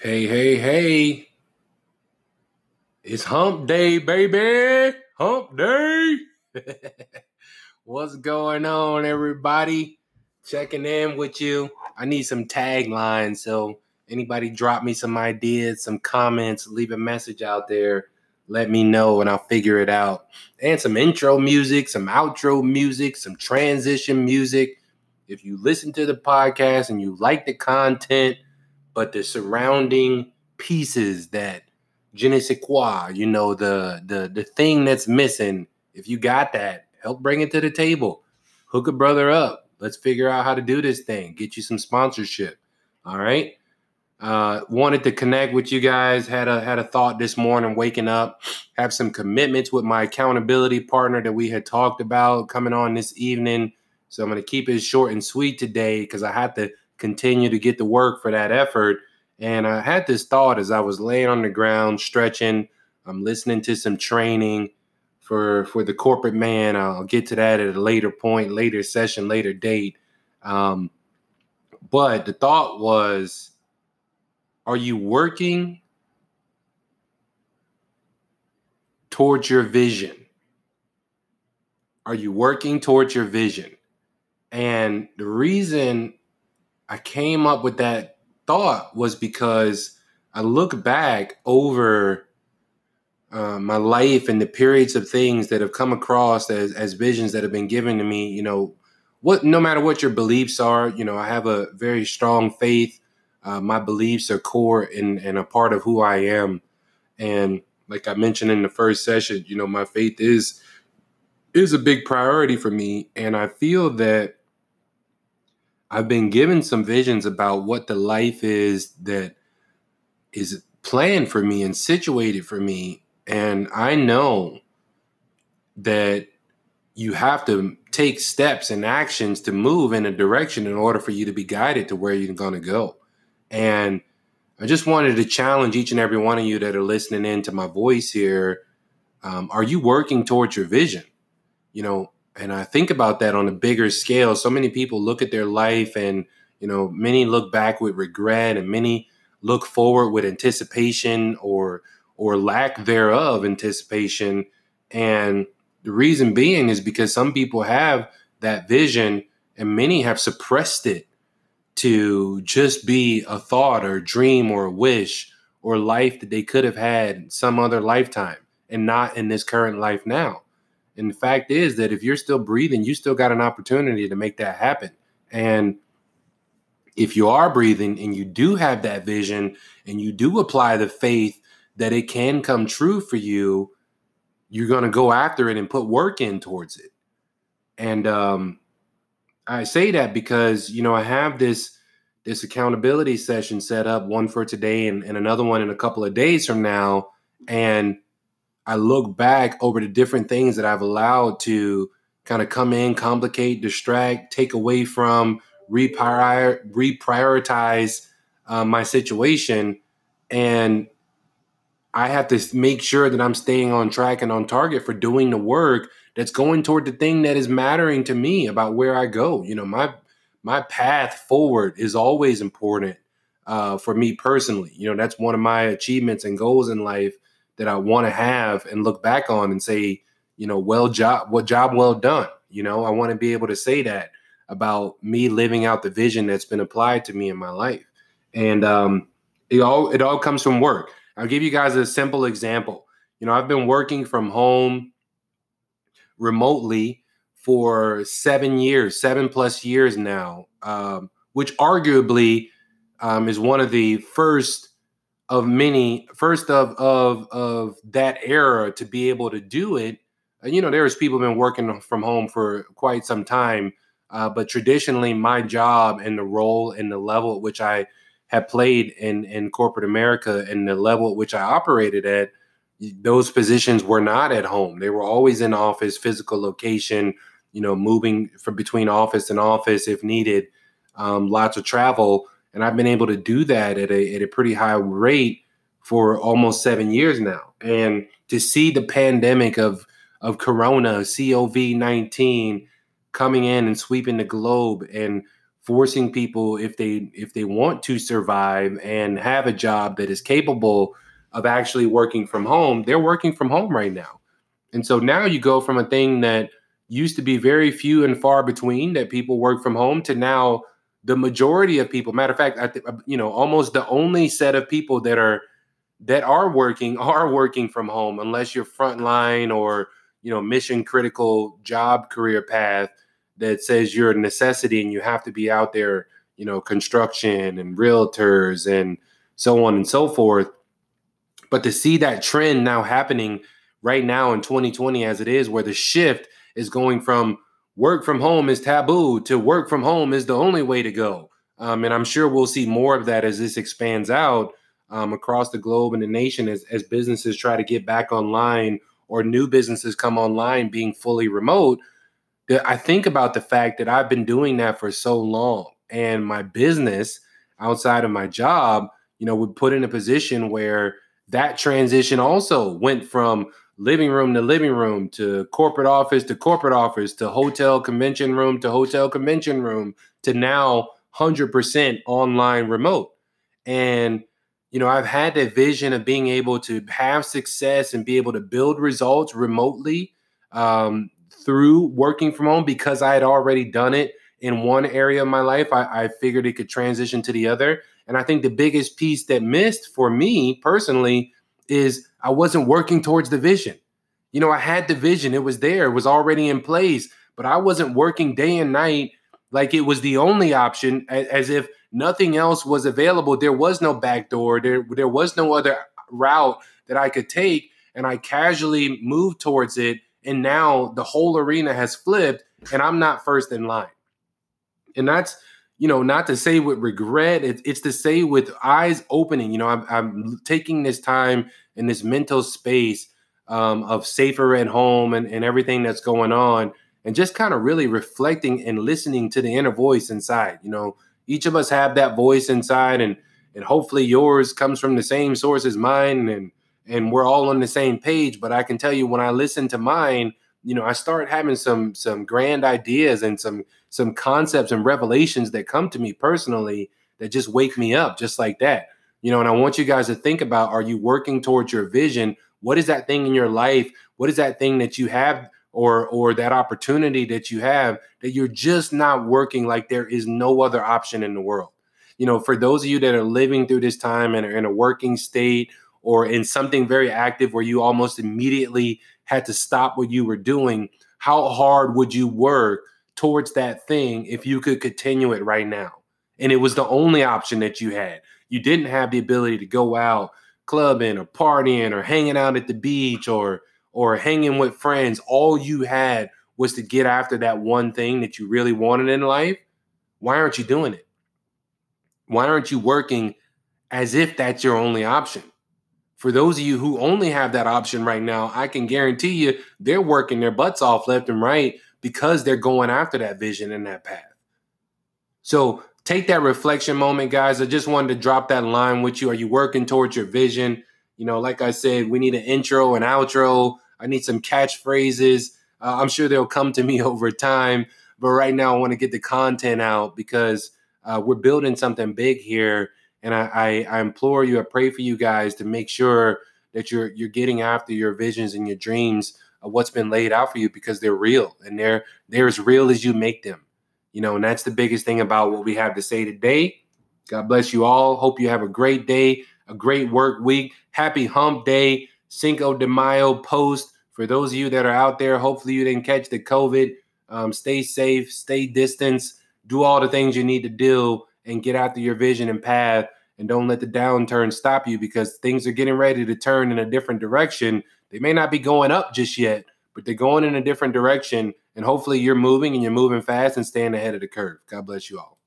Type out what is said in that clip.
Hey, hey, hey. It's hump day, baby. Hump day. What's going on, everybody? Checking in with you. I need some taglines. So, anybody drop me some ideas, some comments, leave a message out there. Let me know and I'll figure it out. And some intro music, some outro music, some transition music. If you listen to the podcast and you like the content, but the surrounding pieces that je ne sais quoi, you know, the the the thing that's missing. If you got that, help bring it to the table. Hook a brother up. Let's figure out how to do this thing. Get you some sponsorship. All right. Uh, wanted to connect with you guys. Had a had a thought this morning, waking up. Have some commitments with my accountability partner that we had talked about coming on this evening. So I'm going to keep it short and sweet today because I had to continue to get to work for that effort. And I had this thought as I was laying on the ground, stretching. I'm listening to some training for for the corporate man. I'll get to that at a later point, later session, later date. Um, but the thought was, are you working towards your vision? Are you working towards your vision? And the reason I came up with that thought was because I look back over uh, my life and the periods of things that have come across as, as visions that have been given to me. You know, what no matter what your beliefs are, you know, I have a very strong faith. Uh, my beliefs are core and, and a part of who I am. And like I mentioned in the first session, you know, my faith is is a big priority for me. And I feel that I've been given some visions about what the life is that is planned for me and situated for me. And I know that you have to take steps and actions to move in a direction in order for you to be guided to where you're going to go. And I just wanted to challenge each and every one of you that are listening in to my voice here. Um, are you working towards your vision? You know, and I think about that on a bigger scale. So many people look at their life and, you know, many look back with regret and many look forward with anticipation or or lack thereof anticipation. And the reason being is because some people have that vision and many have suppressed it to just be a thought or a dream or a wish or life that they could have had some other lifetime and not in this current life now. And the fact is that if you're still breathing, you still got an opportunity to make that happen. And if you are breathing and you do have that vision and you do apply the faith that it can come true for you, you're going to go after it and put work in towards it. And um, I say that because, you know, I have this this accountability session set up, one for today and, and another one in a couple of days from now. And I look back over the different things that I've allowed to kind of come in, complicate, distract, take away from, reprior- reprioritize uh, my situation. And I have to make sure that I'm staying on track and on target for doing the work that's going toward the thing that is mattering to me about where I go. You know, my my path forward is always important uh, for me personally. You know, that's one of my achievements and goals in life that I want to have and look back on and say, you know, well job, what job well done. You know, I want to be able to say that about me living out the vision that's been applied to me in my life. And um, it all it all comes from work. I'll give you guys a simple example. You know, I've been working from home remotely for seven years, seven plus years now, um, which arguably um, is one of the first of many first of of of that era to be able to do it. You know there's people been working from home for quite some time uh, but traditionally my job and the role and the level at which i have played in in corporate america and the level at which i operated at those positions were not at home. They were always in office physical location you know moving from between office and office if needed um, lots of travel and I've been able to do that at a, at a pretty high rate for almost seven years now. And to see the pandemic of, of Corona, COV 19 coming in and sweeping the globe and forcing people if they if they want to survive and have a job that is capable of actually working from home, they're working from home right now. And so now you go from a thing that used to be very few and far between that people work from home to now the majority of people. Matter of fact, I th- you know, almost the only set of people that are that are working are working from home, unless you're frontline or you know mission critical job career path that says you're a necessity and you have to be out there. You know, construction and realtors and so on and so forth. But to see that trend now happening right now in 2020 as it is, where the shift is going from work from home is taboo to work from home is the only way to go. Um, and I'm sure we'll see more of that as this expands out um, across the globe and the nation as, as businesses try to get back online or new businesses come online being fully remote. I think about the fact that I've been doing that for so long and my business outside of my job, you know, would put in a position where that transition also went from living room to living room to corporate office to corporate office to hotel convention room to hotel convention room to now 100% online remote. And, you know, I've had that vision of being able to have success and be able to build results remotely um, through working from home because I had already done it in one area of my life. I, I figured it could transition to the other. And I think the biggest piece that missed for me personally is I wasn't working towards the vision. You know, I had the vision, it was there, it was already in place, but I wasn't working day and night like it was the only option, as if nothing else was available. There was no back door, there, there was no other route that I could take. And I casually moved towards it. And now the whole arena has flipped, and I'm not first in line. And that's you know, not to say with regret, it's, it's to say with eyes opening. You know, I'm, I'm taking this time in this mental space um, of safer at home and, and everything that's going on, and just kind of really reflecting and listening to the inner voice inside. You know, each of us have that voice inside, and and hopefully yours comes from the same source as mine, and and we're all on the same page. But I can tell you, when I listen to mine, you know, I start having some some grand ideas and some some concepts and revelations that come to me personally that just wake me up just like that. You know, and I want you guys to think about are you working towards your vision? What is that thing in your life? What is that thing that you have or or that opportunity that you have that you're just not working like there is no other option in the world? You know, for those of you that are living through this time and are in a working state or in something very active where you almost immediately had to stop what you were doing, how hard would you work towards that thing if you could continue it right now. And it was the only option that you had. You didn't have the ability to go out clubbing or partying or hanging out at the beach or or hanging with friends. All you had was to get after that one thing that you really wanted in life. Why aren't you doing it? Why aren't you working as if that's your only option? For those of you who only have that option right now, I can guarantee you they're working their butts off left and right because they're going after that vision and that path. So take that reflection moment, guys. I just wanted to drop that line with you. Are you working towards your vision? You know, like I said, we need an intro and outro. I need some catchphrases. Uh, I'm sure they'll come to me over time. But right now, I want to get the content out because uh, we're building something big here. And I, I, I implore you, I pray for you guys to make sure that you're you're getting after your visions and your dreams of what's been laid out for you because they're real and they're they're as real as you make them. You know, and that's the biggest thing about what we have to say today. God bless you all. Hope you have a great day, a great work week. Happy hump day, Cinco de Mayo post. For those of you that are out there, hopefully you didn't catch the COVID. Um, stay safe, stay distance, do all the things you need to do, and get after your vision and path. And don't let the downturn stop you because things are getting ready to turn in a different direction they may not be going up just yet, but they're going in a different direction. And hopefully you're moving and you're moving fast and staying ahead of the curve. God bless you all.